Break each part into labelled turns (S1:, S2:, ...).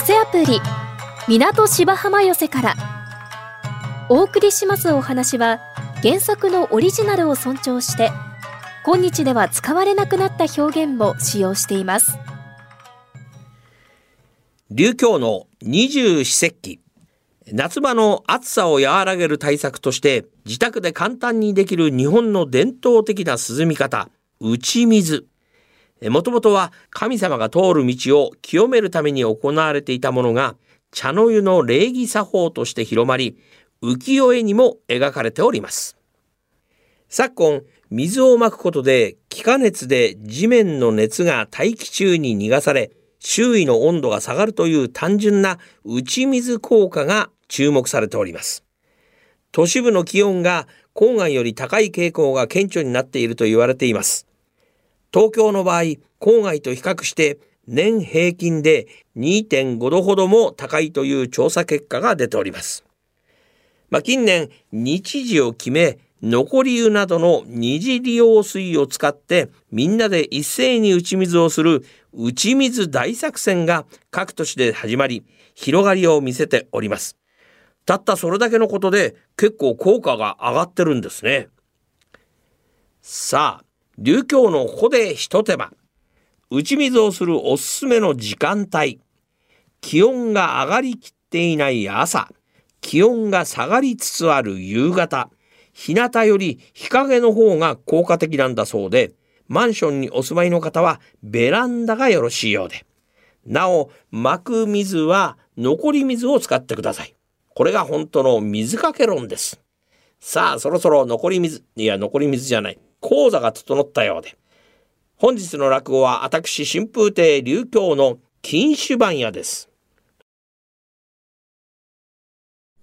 S1: せアプリ港芝浜寄せから。お送りしますお話は原作のオリジナルを尊重して今日では使われなくなった表現も使用しています。
S2: 流教の二十四節気。夏場の暑さを和らげる対策として自宅で簡単にできる日本の伝統的な涼み方打ち水。もともとは神様が通る道を清めるために行われていたものが茶の湯の礼儀作法として広まり浮世絵にも描かれております。昨今水をまくことで気化熱で地面の熱が大気中に逃がされ周囲の温度が下がるという単純な打ち水効果が注目されております。都市部の気温が郊外より高い傾向が顕著になっていると言われています。東京の場合郊外と比較して年平均で2.5度ほども高いという調査結果が出ております。まあ、近年日時を決め残り湯などの二次利用水を使ってみんなで一斉に打ち水をする打ち水大作戦が各都市で始まり広がりを見せております。たったそれだけのことで結構効果が上がってるんですね。さあ、流教のここで一手間。打ち水をするおすすめの時間帯。気温が上がりきっていない朝。気温が下がりつつある夕方。日向より日陰の方が効果的なんだそうで、マンションにお住まいの方はベランダがよろしいようで。なお、巻く水は残り水を使ってください。これが本当の水かけ論です。さあ、そろそろ残り水、いや、残り水じゃない、講座が整ったようで。本日の落語は私春風亭流教の禁酒番屋です。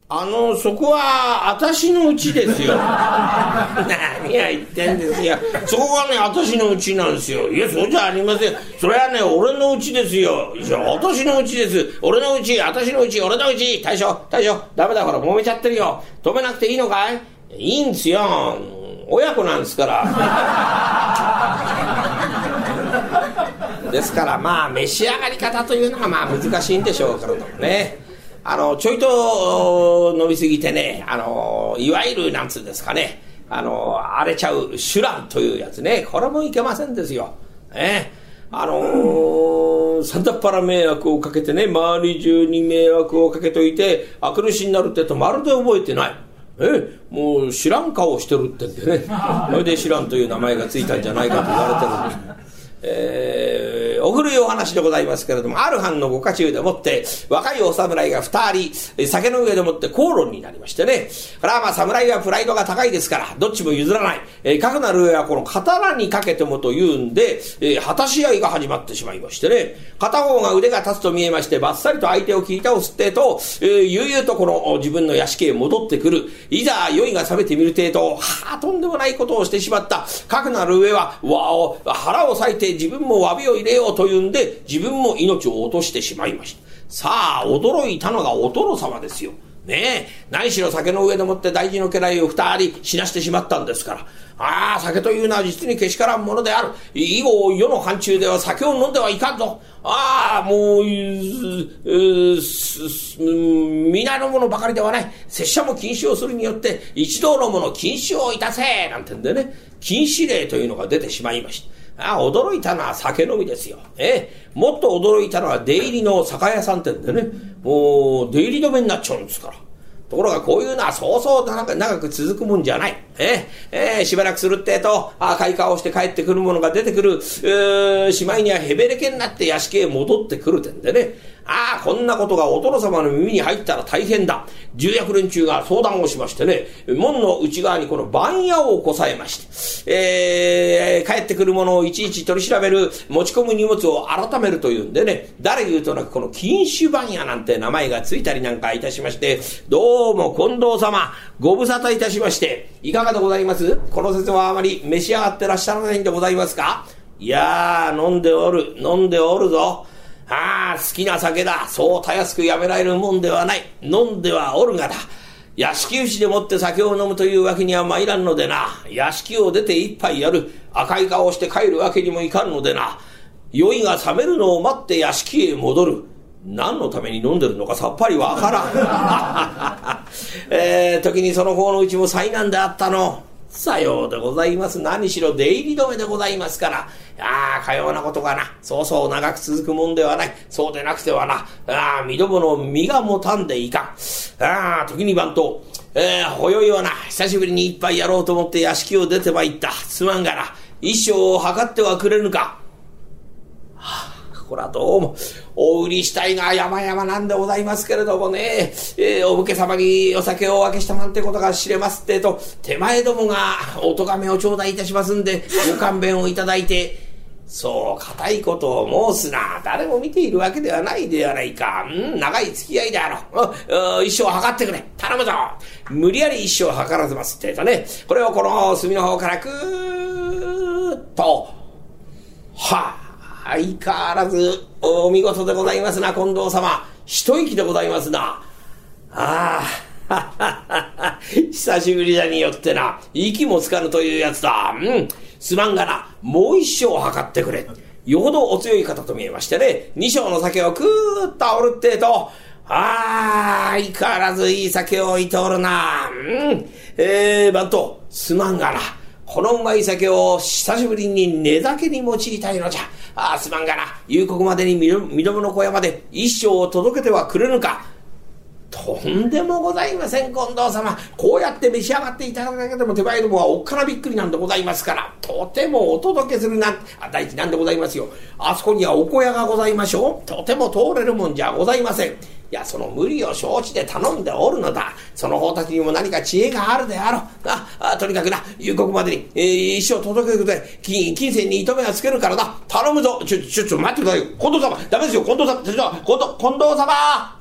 S2: あの、そこは、私のうちですよ。何や言ってんですよ。そこがね、私のうちなんですよ。いや、そうじゃありません。それはね、俺のうちですよ。いや、私のうちです。俺のうち、私のうち、俺のうち。大将、大将、ダメだから、揉めちゃってるよ。止めなくていいのかい？いいんですよ。親子なんですから。ですからまあ召し上がり方というのがまあ難しいんでしょうからねあのちょいと飲みすぎてねあのいわゆるなんつうんですかねあの荒れちゃうシュランというやつねこれもいけませんですよ。ねあのー、さだっぱら迷惑をかけてね周り中に迷惑をかけといて悪主になるってとまるで覚えてない。えもう知らん顔してるってんでね それで知らんという名前がついたんじゃないかと言われてるんです。えー、お古いお話でございますけれども、ある藩のご家中でもって、若いお侍が二人、酒の上でもって口論になりましてね、これはまあ侍はプライドが高いですから、どっちも譲らない。えー、かくなる上はこの刀にかけてもというんで、えー、果たし合いが始まってしまいましてね、片方が腕が立つと見えまして、ばっさりと相手を切り倒すってと、えー、悠々とこの自分の屋敷へ戻ってくる。いざ酔いが覚めてみる程度、はあ、とんでもないことをしてしまった。かくなる上は、わお、腹を裂いてて自分も詫びを入れようというんで、自分も命を落としてしまいました。さあ、驚いたのがお殿様ですよ。ねえ、何しろ酒の上でもって大事の家来を二人死なしてしまったんですから。ああ、酒というのは実にけしからんものである。以後、世の範疇では酒を飲んではいかんぞ。ああ、もう、皆のものばかりではない。拙者も禁止をするによって、一同のもの禁止をいたせなんてんでね、禁止令というのが出てしまいました。あ驚いたのは酒飲みですよ。ええもっと驚いたのは出入りの酒屋さんってんでね、もう出入り止めになっちゃうんですから。ところがこういうのはそうそう長く続くもんじゃない。ええー、しばらくするってえと、開花をして帰ってくるものが出てくる、えー、しまいにはへべれけになって屋敷へ戻ってくるってんでね。ああ、こんなことがお殿様の耳に入ったら大変だ。重役連中が相談をしましてね、門の内側にこの番屋をこさえまして、えー、帰ってくるものをいちいち取り調べる、持ち込む荷物を改めるというんでね、誰言うとなくこの禁酒番屋なんて名前がついたりなんかいたしまして、どうも近藤様、ご無沙汰いたしまして、いかがでございます？この説はあまり召し上がってらっしゃらないんでございますか？いやー、飲んでおる、飲んでおるぞ。ああ、好きな酒だ。そうたやすくやめられるもんではない。飲んではおるがだ。屋敷内でもって酒を飲むというわけには参らんのでな。屋敷を出て一杯やる。赤い顔をして帰るわけにもいかんのでな。酔いが覚めるのを待って屋敷へ戻る。何のために飲んでるのかさっぱりわからん。えー、時にその方のうちも災難であったの。さようでございます。何しろ出入り止めでございますから。ああ、かようなことがな、そうそう長く続くもんではない。そうでなくてはな、ああ、身どもの身が持たんでいかん。ああ、時に番と、えー、ほよいはな、久しぶりに一杯やろうと思って屋敷を出てまいった。すまんがな、一生を測ってはくれぬか。はあこれはどうも、お売りしたいが山々なんでございますけれどもね、えー、お武家様にお酒をお分けしたなんてことが知れますってと、手前どもがお咎めを頂戴いたしますんで、ご勘弁をいただいて、そう、固いことを申すな。誰も見ているわけではないではないか。うん、長い付き合いであろう。一生測ってくれ。頼むぞ。無理やり一生測らずますってとね、これをこの隅の方からくーっと、はあ、相変わらずお見事でございますな、近藤様。一息でございますな。ああ、久しぶりだによってな、息もつかぬというやつだ。うん、すまんがな、もう一生測ってくれ。よほどお強い方と見えましてね、二升の酒をくーっと煽るってと、ああ、相変わらずいい酒をいておるな。うん、えー、番頭、すまんがな。このうまい酒を久しぶりに寝酒に用いたいのじゃ。ああ、すまんがな。夕刻までに身どもの小屋まで一生を届けてはくれぬか。とんでもございません、近藤様。こうやって召し上がっていただくだけでも手前どもはおっかなびっくりなんでございますから、とてもお届けするなん、あ、大事なんでございますよ。あそこにはお小屋がございましょう。とても通れるもんじゃございません。いや、その無理を承知で頼んでおるのだ。その方たちにも何か知恵があるであろう。あ、とにかくな、夕刻までに、えー、一生届けてくれ。金、金銭に糸目がつけるからな。頼むぞ。ちょ、ちょ、ちょ、待ってください。近藤様。ダメですよ、近藤様。ちょ、ちょ、近藤、近藤様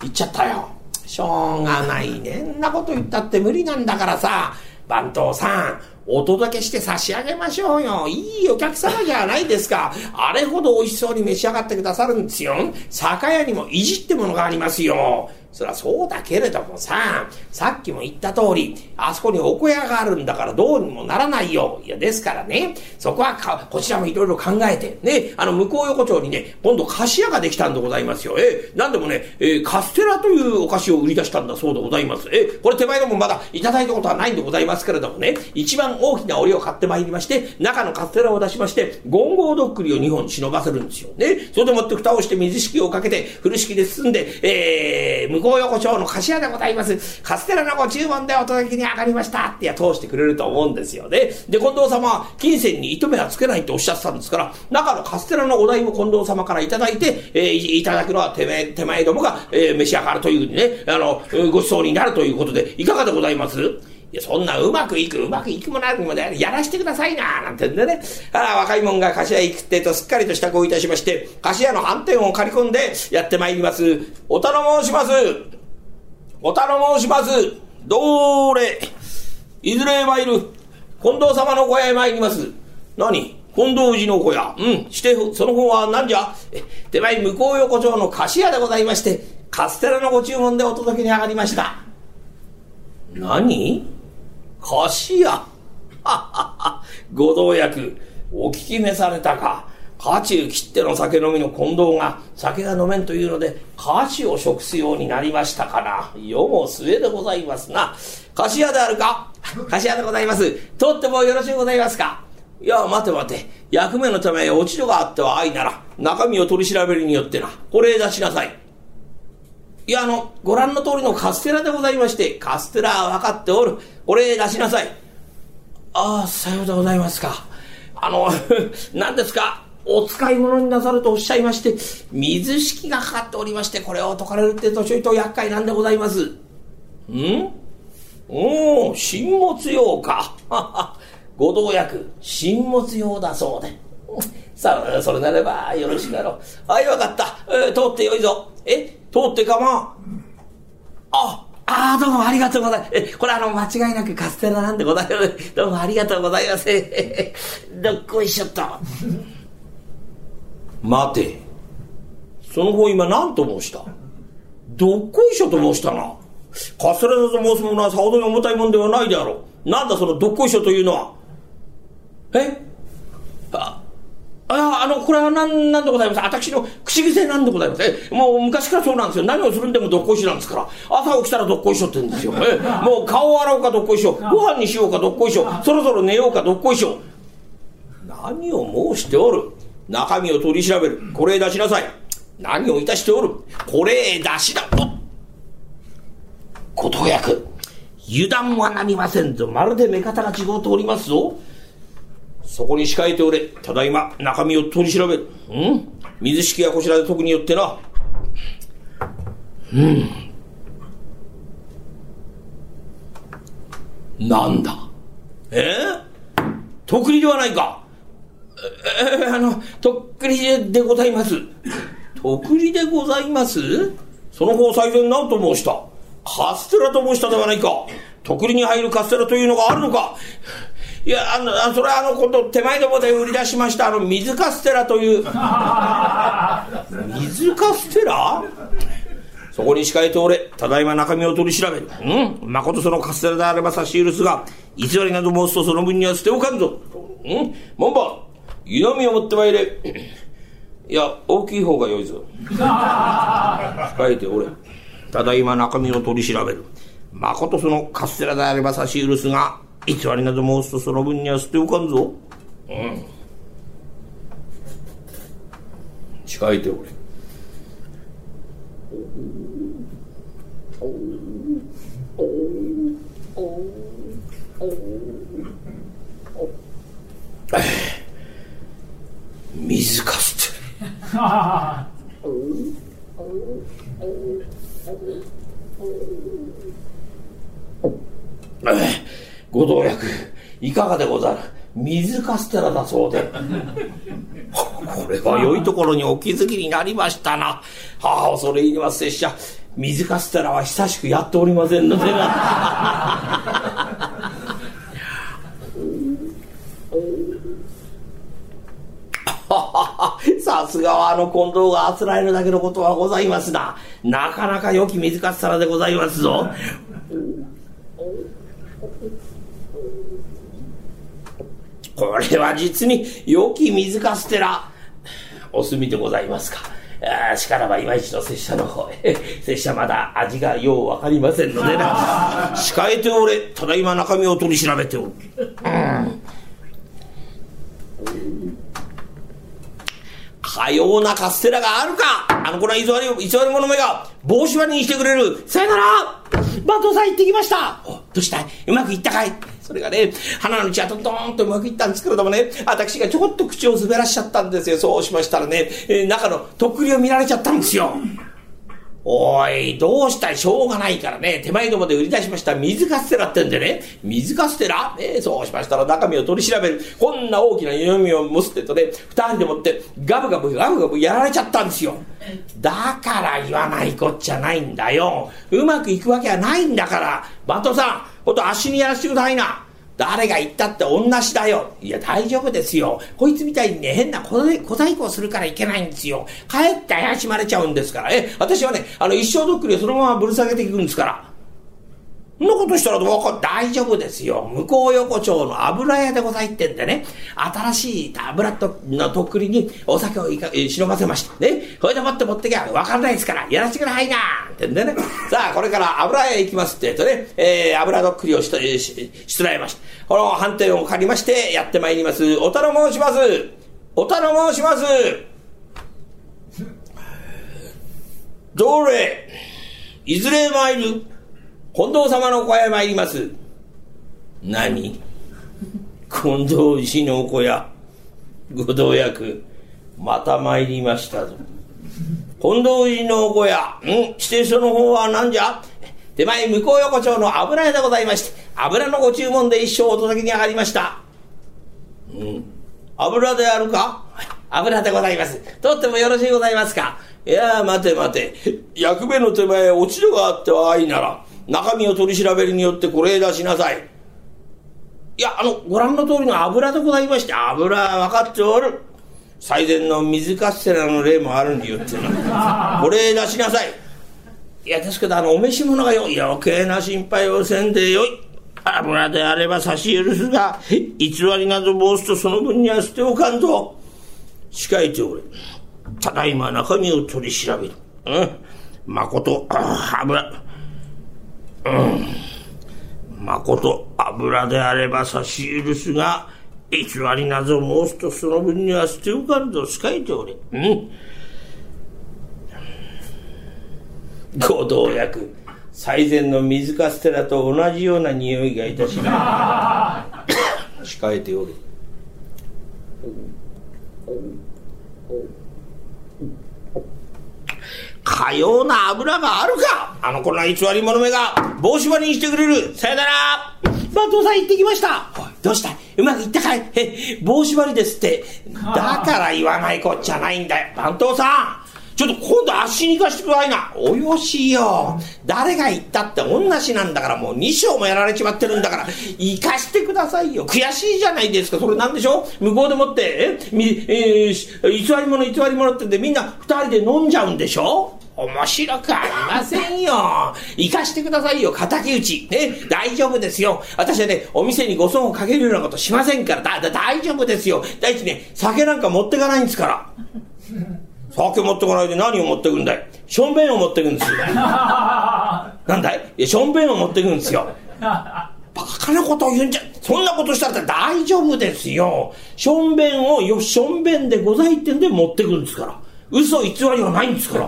S2: 言っちゃったよ。しょうがないね。んなこと言ったって無理なんだからさ。番頭さん、お届けして差し上げましょうよ。いいお客様じゃないですか。あれほど美味しそうに召し上がってくださるんですよ。酒屋にも意地ってものがありますよ。そりゃそうだけれどもさ、さっきも言った通り、あそこにお小屋があるんだからどうにもならないよ。いや、ですからね、そこはか、こちらもいろいろ考えて、ね、あの、向こう横丁にね、今度菓子屋ができたんでございますよ。えなんでもね、えー、カステラというお菓子を売り出したんだそうでございます。えこれ手前でもまだいただいたことはないんでございますけれどもね、一番大きな折を買ってまいりまして、中のカステラを出しまして、ゴンゴードックリを2本忍ばせるんですよ。ね、それでもって蓋をして水敷をかけて、風呂敷で包んで、えー、向こう横丁の菓子屋でございます。カステラのご注文でお届けに上がりましたってや通してくれると思うんですよね。で、近藤様は金銭に糸目はつけないっておっしゃってたんですから、中のカステラのお題も近藤様からいただいて、えー、いただくのは手前、手前どもが、えー、召し上がるというね、あの、ご馳走になるということで、いかがでございます？いや、そんなうまくいく、うまくいくもなるにもね、やらしてくださいな、なんてんでね。ああ、若い者が菓子屋行くってと、すっかりと支度をいたしまして、菓子屋の反転を借り込んでやってまいります。お頼申します。お頼申します。どれ、いずれ参る。近藤様の小屋へ参ります。何？近藤寺の小屋。うん。して、その方は何じゃ？手前向こう横丁の菓子屋でございまして、カステラのご注文でお届けに上がりました。何？菓子屋ははは。ご同役、お聞き召されたか。家中切っての酒飲みの近藤が酒が飲めんというので菓子を食すようになりましたかな。世も末でございますな。菓子屋であるか？菓子屋でございます。とってもよろしゅうございますか？いや、待て待て。役目のため落ち度があっては愛なら、中身を取り調べるによってな、これ出しなさい。いや、あの、ご覧の通りのカステラでございまして、カステラは分かっておる。これ出しなさい。ああ、さようでございますか。あの、何ですかお使い物になさるとおっしゃいまして、水敷がかかっておりまして、これを解かれるってとちょいと厄介なんでございます。ん？おお、新物用か。ご同役、新物用だそうで。さあ、それなればよろしいだろう。はい、わかった。えー、通ってよいぞ。え通ってかまあ。ああ、どうもありがとうございます。え、これあの、間違いなくカステラなんでございます。どうもありがとうございます。どっこいしょっと。待て。その方今何と申した？どっこいしょと申したな。カステラと申すものはさほどに重たいもんではないであろう。なんだそのどっこいしょというのは？え？あ、ああの、これは何、なんでございます？私の口癖なんでございます？えもう昔からそうなんですよ。何をするんでもどっこいしなんですから。朝起きたらどっこいしょって言うんですよ。えもう顔を洗おうかどっこいしょ。ご飯にしようかどっこいしょ。そろそろ寝ようかどっこいしょ。何を申しておる？中身を取り調べる。これ出しなさい。何をいたしておる？これ出しだ。こと役。油断はなりませんぞ。まるで目方が違うておりますぞ。そこに控えておれ。ただいま、中身を取り調べる。うん？水式やこしらで特によってな。うん。なんだ？え？ー、特利ではないかえー、あの、とっくりでございます。とくりでございます？その方最前何と申したカステラと申したではないか。とくりに入るカステラというのがあるのか。いや、あの、あそれはあの、こと手前どもで売り出しました、あの、水カステラという。水カステラ？そこに控えておれ。ただいま中身を取り調べる。うん？まことそのカステラであれば差し許すが、偽りなど申すとその分には捨ておかんぞ。うん？門番、湯飲みを持ってまいれ。いや、大きい方が良いぞ。控えておれ。ただいま中身を取り調べる。まことそのカステラであれば差し許すが、偽りなど申すとその分には捨ておかんぞ。うん。控えておれ。水かすってご同役いかがでござる水カステラだそうでこれは良いところにお気づきになりましたなはあ恐れ入ります拙者水カステラは久しくやっておりませんのでなさすがはあの近藤があつらえるだけのことはございますな。なかなか良き水かす皿でございますぞ。これは実に良き水カステラ。お墨でございますか。あしからば今一度拙者の方へ。拙者まだ味がようわかりませんのでな。控えておれ。ただいま中身を取り調べておる。うんかようなカステラがあるかあの子の偽り、偽り者めが帽子割りにしてくれる。さよならバトさん行ってきましたお、どうした？いうまくいったかい？それがね、花の道はどんどんとうまくいったんですけれどもね、私がちょこっと口を滑らしちゃったんですよ。そうしましたらね、えー、中のとっくりを見られちゃったんですよ。おい、どうしたい？しょうがないからね、手前どもで売り出しました水カステラってんでね、水カステラね、そうしましたら中身を取り調べる。こんな大きな湯飲みを持つってとね、二人でもってガブガブガブガブやられちゃったんですよ。だから言わないこっちゃないんだよ。うまくいくわけはないんだから。バトさん、ほんと足にやらせてくださいな。誰が言ったって同じだよ。いや、大丈夫ですよ。こいつみたいにね、変な小細工をするからいけないんですよ。帰って怪しまれちゃうんですから。え、私はね、あの、一生どっくりをそのままぶる下げていくんですから。そんなことしたらどうか大丈夫ですよ。向こう横丁の油屋でございってんでね、新しい油とのとっくりにお酒をいか忍ばせました。ね、これでもって持ってきゃわかんないですから、やらせてくださいなってんでね。さあ、これから油屋行きますってとね、えー、油どっくりをしと、し、しつらえました。この判定を借りまして、やってまいります。おたの申します。おたの申します。どれ、いずれ参る。近藤様の小屋へ参ります。何？近藤石のお小屋。ご同役。また参りましたぞ。近藤石の小屋。うん？指定書の方は何じゃ？手前向こう横丁の油屋でございまして、油のご注文で一生お届けに上がりました。うん。油であるか？油でございます。とってもよろしいございますか？いや待て待て。役目の手前落ち度があっては愛なら、中身を取り調べるによってこれ出しなさい。いや、あの、ご覧の通りの油でございまして、油は分かっておる。最前の水カステラの例もあるんでよってな。これ出しなさい。いや、ですけど、あの、お召し物がよ、余計な心配をせんでよい。油であれば差し許すが、偽りなど申すとその分には捨ておかんぞ。控えておれ。ただいま中身を取り調べる。うん。まこと、油。うん。まこと油であれば差し許すが、偽りなぞ申すとその分には捨ておかんと控えておれ。うん。合同役最善の水カステラと同じような匂いがいたしな控 えておるかような油があるか。あの子の偽り者めが帽子張りにしてくれる。さよなら。番頭さん行ってきました。どうした？うまくいったかい？え帽子張りですって。だから言わないこっちゃないんだよ。番頭さんちょっと今度足に行かしてくださいな。およしよ。誰が言ったって同じなんだからもう2章もやられちまってるんだから、行かしてくださいよ。悔しいじゃないですか。それなんでしょ？向こうでもって、え、み、えー、偽り者偽り者ってんでみんな2人で飲んじゃうんでしょ？面白くありませんよ。行かしてくださいよ、敵討ち。ね、大丈夫ですよ。私はね、お店にご損をかけるようなことしませんから、だ、だ、大丈夫ですよ。第一ね、酒なんか持ってかないんですから。酒持ってこないで何を持ってくんだい？しょんべんを持ってくんですよ。なんだい？いや、しょんべんを持ってくんですよ。バカなことを言うんじゃ、そんなことしたら大丈夫ですよ。しょんべんをよ、しょんべんでございってんで持ってくんですから。嘘偽りはないんですから。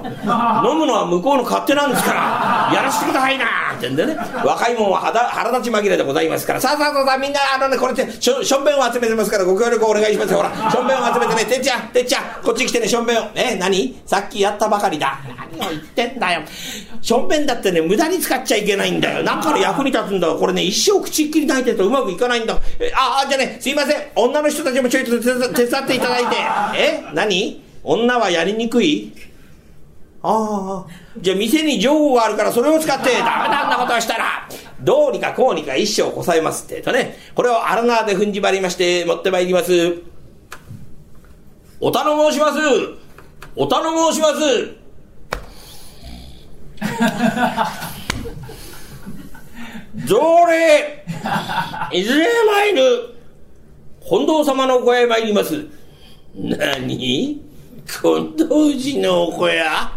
S2: 飲むのは向こうの勝手なんですから。やらせてくださいなってんでね。若いもんは腹立ち紛れでございますから。さあさあさあさあみんなあのねこれってしょしょんべんを集めてますから。ご協力お願いしますよ。ほらしょんべんを集めてね。てっちゃんてっちゃんこっち来てねしょんべんを。え何？さっきやったばかりだ。何を言ってんだよ。しょんべんだってね無駄に使っちゃいけないんだよ。なんかの役に立つんだこれね一生口っきり泣いてるとうまくいかないんだ。えああじゃあねすいません。女の人たちもちょいと手伝っていただいて。え何？女はやりにくい？ああ。じゃあ店に情報があるからそれを使ってダメだんなことをしたら、どうにかこうにか一生こさえますってとね、これを荒縄で踏んじばりまして持ってまいります。お頼申しますお頼申します 条例いずれ参る本堂様の小屋へ参ります。何？近藤寺のお小屋？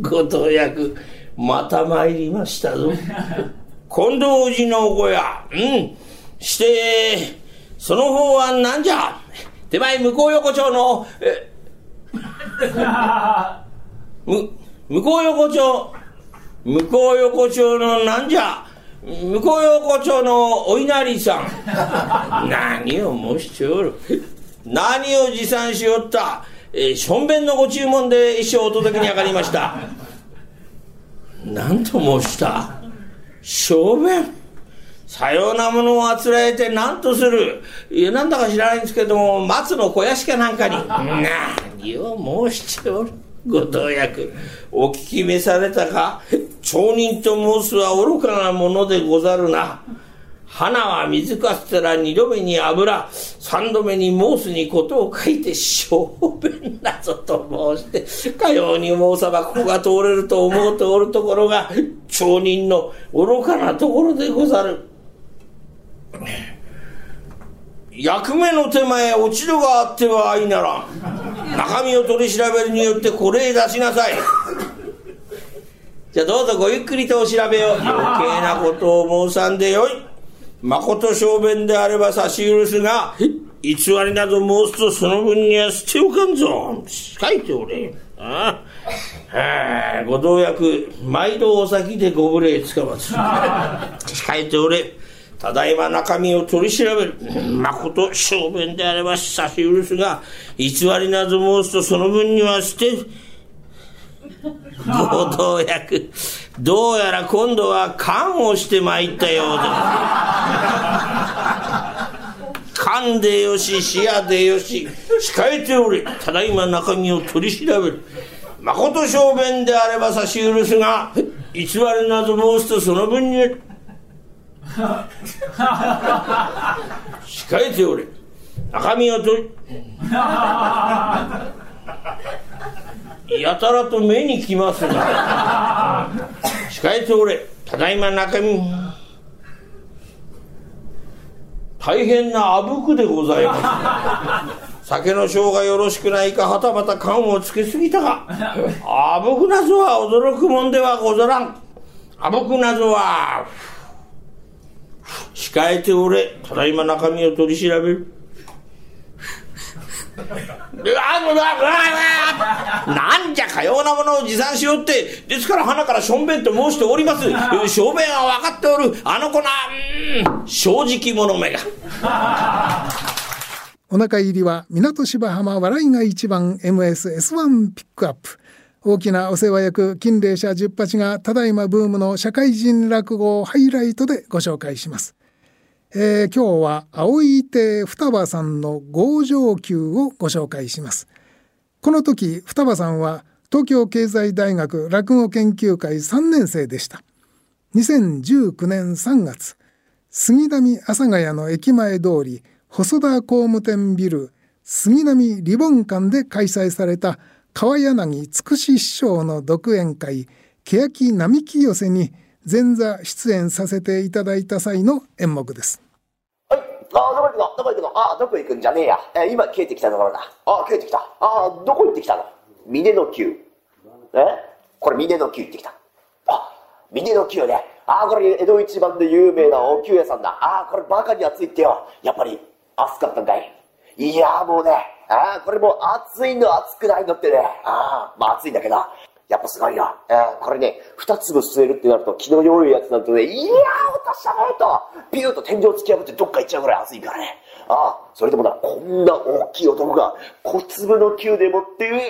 S2: ご当役また参りましたぞ。近藤寺のお小屋。うん。してその方は何じゃ？手前向こう横丁のえ む向こう横丁。向こう横丁のなんじゃ？向こう横丁のお稲荷さん。何を申しておる？何を持参しよった、えー、しょんべんのご注文で一生お届けに上がりました。何と申した？小便さようなものをあつらえて何とする？いやなんだか知らないんですけども松の肥やしかなんかに。何を申しておる？ご当役お聞き召されたか？町人と申すは愚かなものでござるな。花は水かすたら二度目に油、三度目に申すにことを書いて小便なぞと申して、かように申さばここが通れると思うておるところが、町人の愚かなところでござる。役目の手前落ち度があっては相ならん。中身を取り調べるによってこれへ出しなさい。じゃあどうぞごゆっくりとお調べを。余計なことを申さんでよい。誠小便であれば差し許すが、偽りなど申すとその分には捨ておかんぞ。書いておれ。ああ。ご同役、毎度お先でご無礼つかまつ。書いておれ。ただいま中身を取り調べる。誠小便であれば差し許すが、偽りなど申すとその分には捨て、合同役。どうやら今度は勘をしてまいったようだ勘でよし視野でよし。控えておれ。ただいま中身を取り調べる。誠小便であれば差し許すが偽りなど申すとその分に。控えておれ。中身を取り。やたらと目にきますが控えておれただいま中身。大変なあぶくでございます。酒の性がよろしくないかはたまた缶をつけすぎたか。あぼくなぞは驚くもんではござらん。あぼくなぞは控えておれただいま中身を取り調べる。なんじゃかようなものを持参しようってですから花からしょんべんと申しております。しょんべんは分かっておる。あの子なうん正直者めが。
S3: お腹入りは港芝浜笑いが一番 MSS1 ピックアップ。大きなお世話役金霊社十八がただいまブームの社会人落語をハイライトでご紹介します。えー、今日は青井亭双葉さんの合上級をご紹介します。この時双葉さんは東京経済大学落語研究会3年生でした。2019年3月杉並阿佐ヶ谷の駅前通り細田工務店ビル杉並リボン館で開催された川柳つくし師匠の独演会欅並木寄せに前座出演させていただいた際の演目です。
S4: あ、どこ行くの？どこ行くの？ああ、どこ行くんじゃねえや。えー、今、帰ってきたところだ。ああ、帰ってきた。ああ、どこ行ってきたの？峰の宮。え？これ峰の宮行ってきた。あ、峰の宮ね。ああ、これ江戸一番で有名なお宮屋さんだ。ああ、これバカに暑いってよ。やっぱり、暑かったんかい。いやもうね、ああ、これもう暑いの暑くないのってね。ああ、まあ暑いんだけど。やっぱすごいよ。えー、これね、二粒吸えるってなると気の弱いやつなんとね、いやー、落としちゃえと、ピューと天井突き破ってどっか行っちゃうぐらい熱いからね。ああ、それでもな、こんな大きい男が小粒の球でもって、うー、う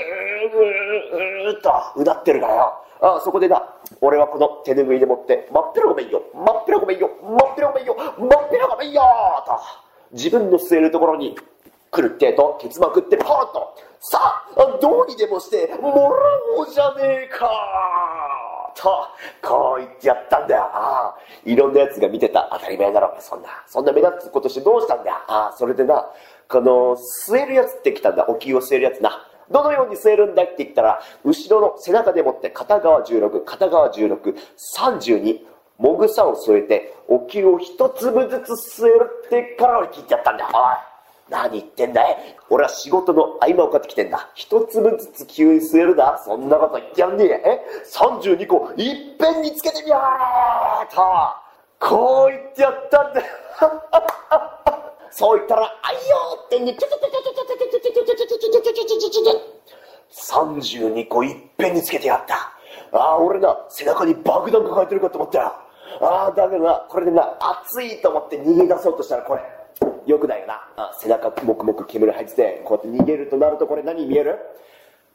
S4: ー、うーと、うなってるからよ。ああ、そこでな、俺はこの手拭いでもって、まっぺらごめんよ、まっぺらごめんよ、まっぺらごめんよ、まっぺらごめんよと、自分の吸えるところに来るってと、ケツまくってポーンと、さあ、どうにでもして、もらおうじゃねえかと、こう言ってやったんだよ。ああ、いろんな奴が見てた。当たり前だろ。そんな、そんな目立つことしてどうしたんだよ。ああ、それでな、この、吸えるやつって来たんだ。お灸を吸えるやつな。どのように吸えるんだいって言ったら、後ろの背中でもって片側16、片側16、32、もぐさを添えて、お灸を一粒ずつ吸えるってから聞いてやったんだ。おい。何言ってんだい？俺は仕事の合間を買ってきてんだ。一粒ずつ急に吸えるだそんなこと言ってやんねえ。え ?32 個いっぺんにつけてみやーと、こう言ってやったんだ。そう言ったら、あいよってね、ちょちょちょちょちょちょちょちょちょちょちょちょちょちょちょちょ32個いっぺんにつけてやった。ああ、俺な、背中に爆弾抱えてるかと思ったよ。ああ、だけどな、これでな、熱いと思って逃げ出そうとしたらこれ、よくないよな。あ背中もくもく煙入ってて、こうやって逃げるとなるとこれ何見える？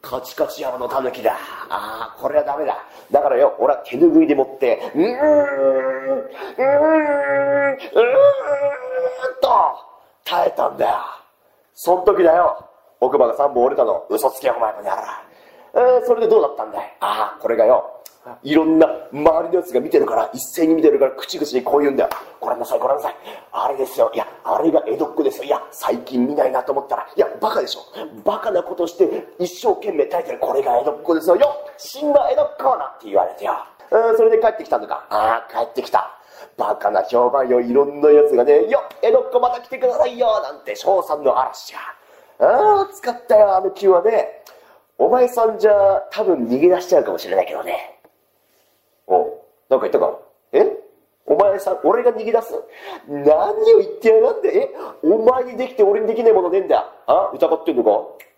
S4: カチカチ山のタヌキだ。ああ、これはダメだ。だからよ、俺は手拭いでもって、うーん、うーん、うーんと、耐えたんだよ。そん時だよ。奥歯が3本折れたの。嘘つきやお前この野郎。えー、それでどうだったんだい？ああ、これがよ、いろんな周りのやつが見てるから、一斉に見てるから口々にこう言うんだよ。ご覧なさい、ご覧なさい。あれですよ。いや、あれが江戸っ子ですよ。いや、最近見ないなと思ったら、いや、バカでしょ。バカなことして一生懸命耐えてる。これが江戸っ子ですよ。よ死んだ江戸っ子なって言われてよ。うん、それで帰ってきたのか。ああ、帰ってきた。バカな評判よ。いろんなやつがね、よ江戸っ子また来てくださいよなんて、賞賛の嵐や。ああ、使ったよ、あの球はね。お前さんじゃ、多分逃げ出しちゃうかもしれないけどね。おなんか言ったか？え？お前さ、俺が逃げ出す？何を言ってやがって？え？お前にできて俺にできないものねえんだ。あ？疑ってんのか？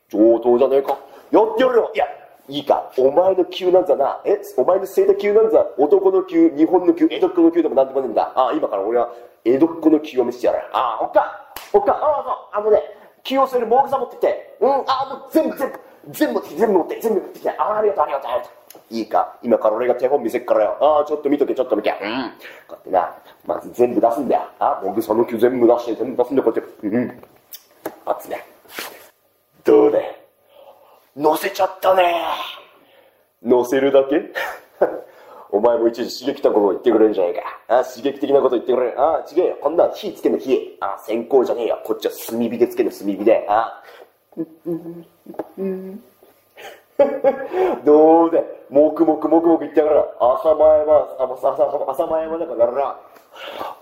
S4: 上等じゃねえか？やってやるよ。いや、いいか。お前の急なんざな。え？お前の生徒急なんざ、男の急、日本の急、江戸っ子の急でもなんでもねえんだ。あ今から俺は江戸っ子の急を見せてやる。あおっかおっかああ、あのね、急をするモーグさ持ってきて。うん、あもう全部全部、全部持ってきて、全部持って、全部持ってきて。あありがとう、ありがとう、ありがとう。いいか？今から俺が手本見せっからよ。ああ、ちょっと見とけ、ちょっと見て。うん。こうやってな、まず全部出すんだよ。あ僕その木全部出して、全部出すんだよ、こうやって。うん。あつね。どうだ乗せちゃったね。乗せるだけ？お前も一時刺激的なこと言ってくれるんじゃねえか。あ刺激的なこと言ってくれる。あ違えよ。こんなん火つけの火。あ線香じゃねえよ。こっちは炭火でつけの炭火で。あ どうで、もくもくもくもく言ってやから朝前は、あ朝朝朝前はだからな、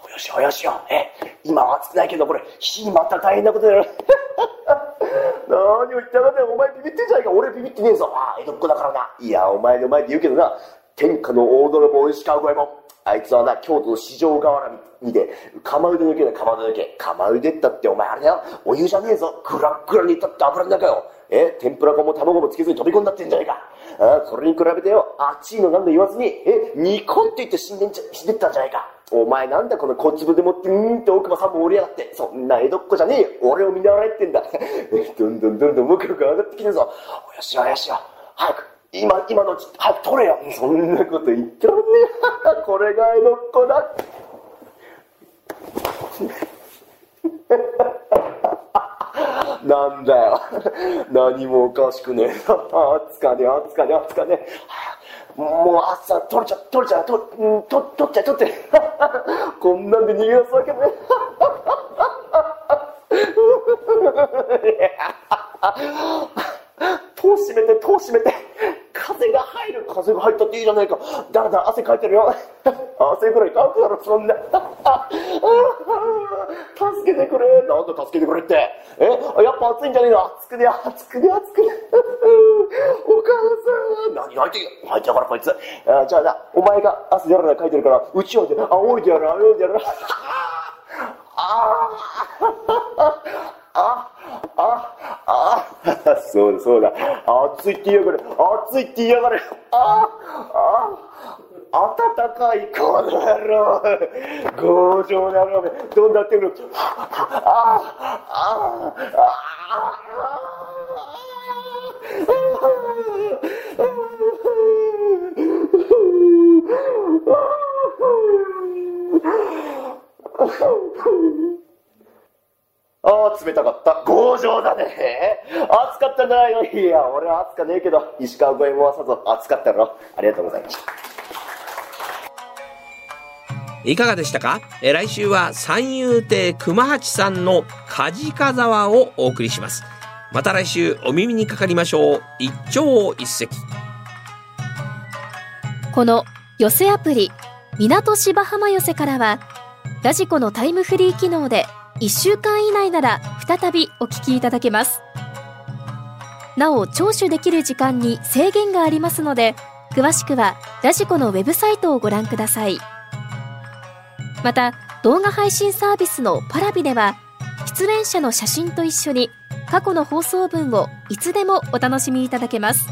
S4: およしおよしよ、え、今は暑くないけど、これ、火また大変なことだよ。何を言ってやがんだよ。お前ビビってんじゃないか。俺ビビってねえぞ。ああ、江戸っ子だからな。いや、お前の前で言うけどな。天下の大泥棒石川五右衛門。あいつはな、京都の市場河原見て、釜腕抜けだ、釜腕抜け。釜腕ったってお前あれだよ。お湯じゃねえぞ。グラッグラにいったって油の中よ。え天ぷら粉も卵もつけずに飛び込んだってんじゃねえか。あ、それに比べてよ、あっちいのなんだ言わずに、え、ニコンって言って死んでんじゃ、死んでったんじゃないか。お前なんだこの小粒でもって、うーんって奥歯三本折りやがって。そんな江戸っ子じゃねえよ。俺を見習えってんだ。どんどんどんどん目力が上がってきてるぞ。よしよよしよ。早く。今、今のうち、早く取れよ。そんなこと言ってらんねえ。これが江戸っ子だ。なんだよ。何もおかしくねえ。あつかね、あつかね、あつかね。もう朝取れちゃ、取れちゃ、取、と、取っちゃ、取って。こんなんで逃げ出すわけね。戸閉めて、戸閉めて。風が入る。風が入ったっていいじゃないか。だらだら汗かいてるよ。汗ぐらいかくだろ、そんな。助けてくれ。なんだ助けてくれって。え？やっぱ暑いんじゃねえの？暑くね、暑くね、暑くね。お母さん。何泣いて、泣いてやからこいつ。あじゃあな、お前が汗だらだらかいてるから、うちわで仰いでやる、仰いでやる。あああああ。あそうだそうだ。暑いって言いやがれ。暑いって言いやがれ。ああ。暖かいこの野郎。強情な野郎どんなってくるあああああ、冷たかった。強情だね。暑かったんじゃないの？いや、俺は暑かねえけど、石川五右衛門はさぞ暑かったろ。ありがとうございました。
S2: いかがでしたか？え来週は三遊亭熊八さんの梶川沢をお送りしますまた来週お耳にかかりましょう一朝一夕
S1: この寄せアプリ港芝浜寄せからはラジコのタイムフリー機能で1週間以内なら再びお聞きいただけます。なお聴取できる時間に制限がありますので詳しくはラジコのウェブサイトをご覧ください。また動画配信サービスのパラビでは出演者の写真と一緒に過去の放送分をいつでもお楽しみいただけます。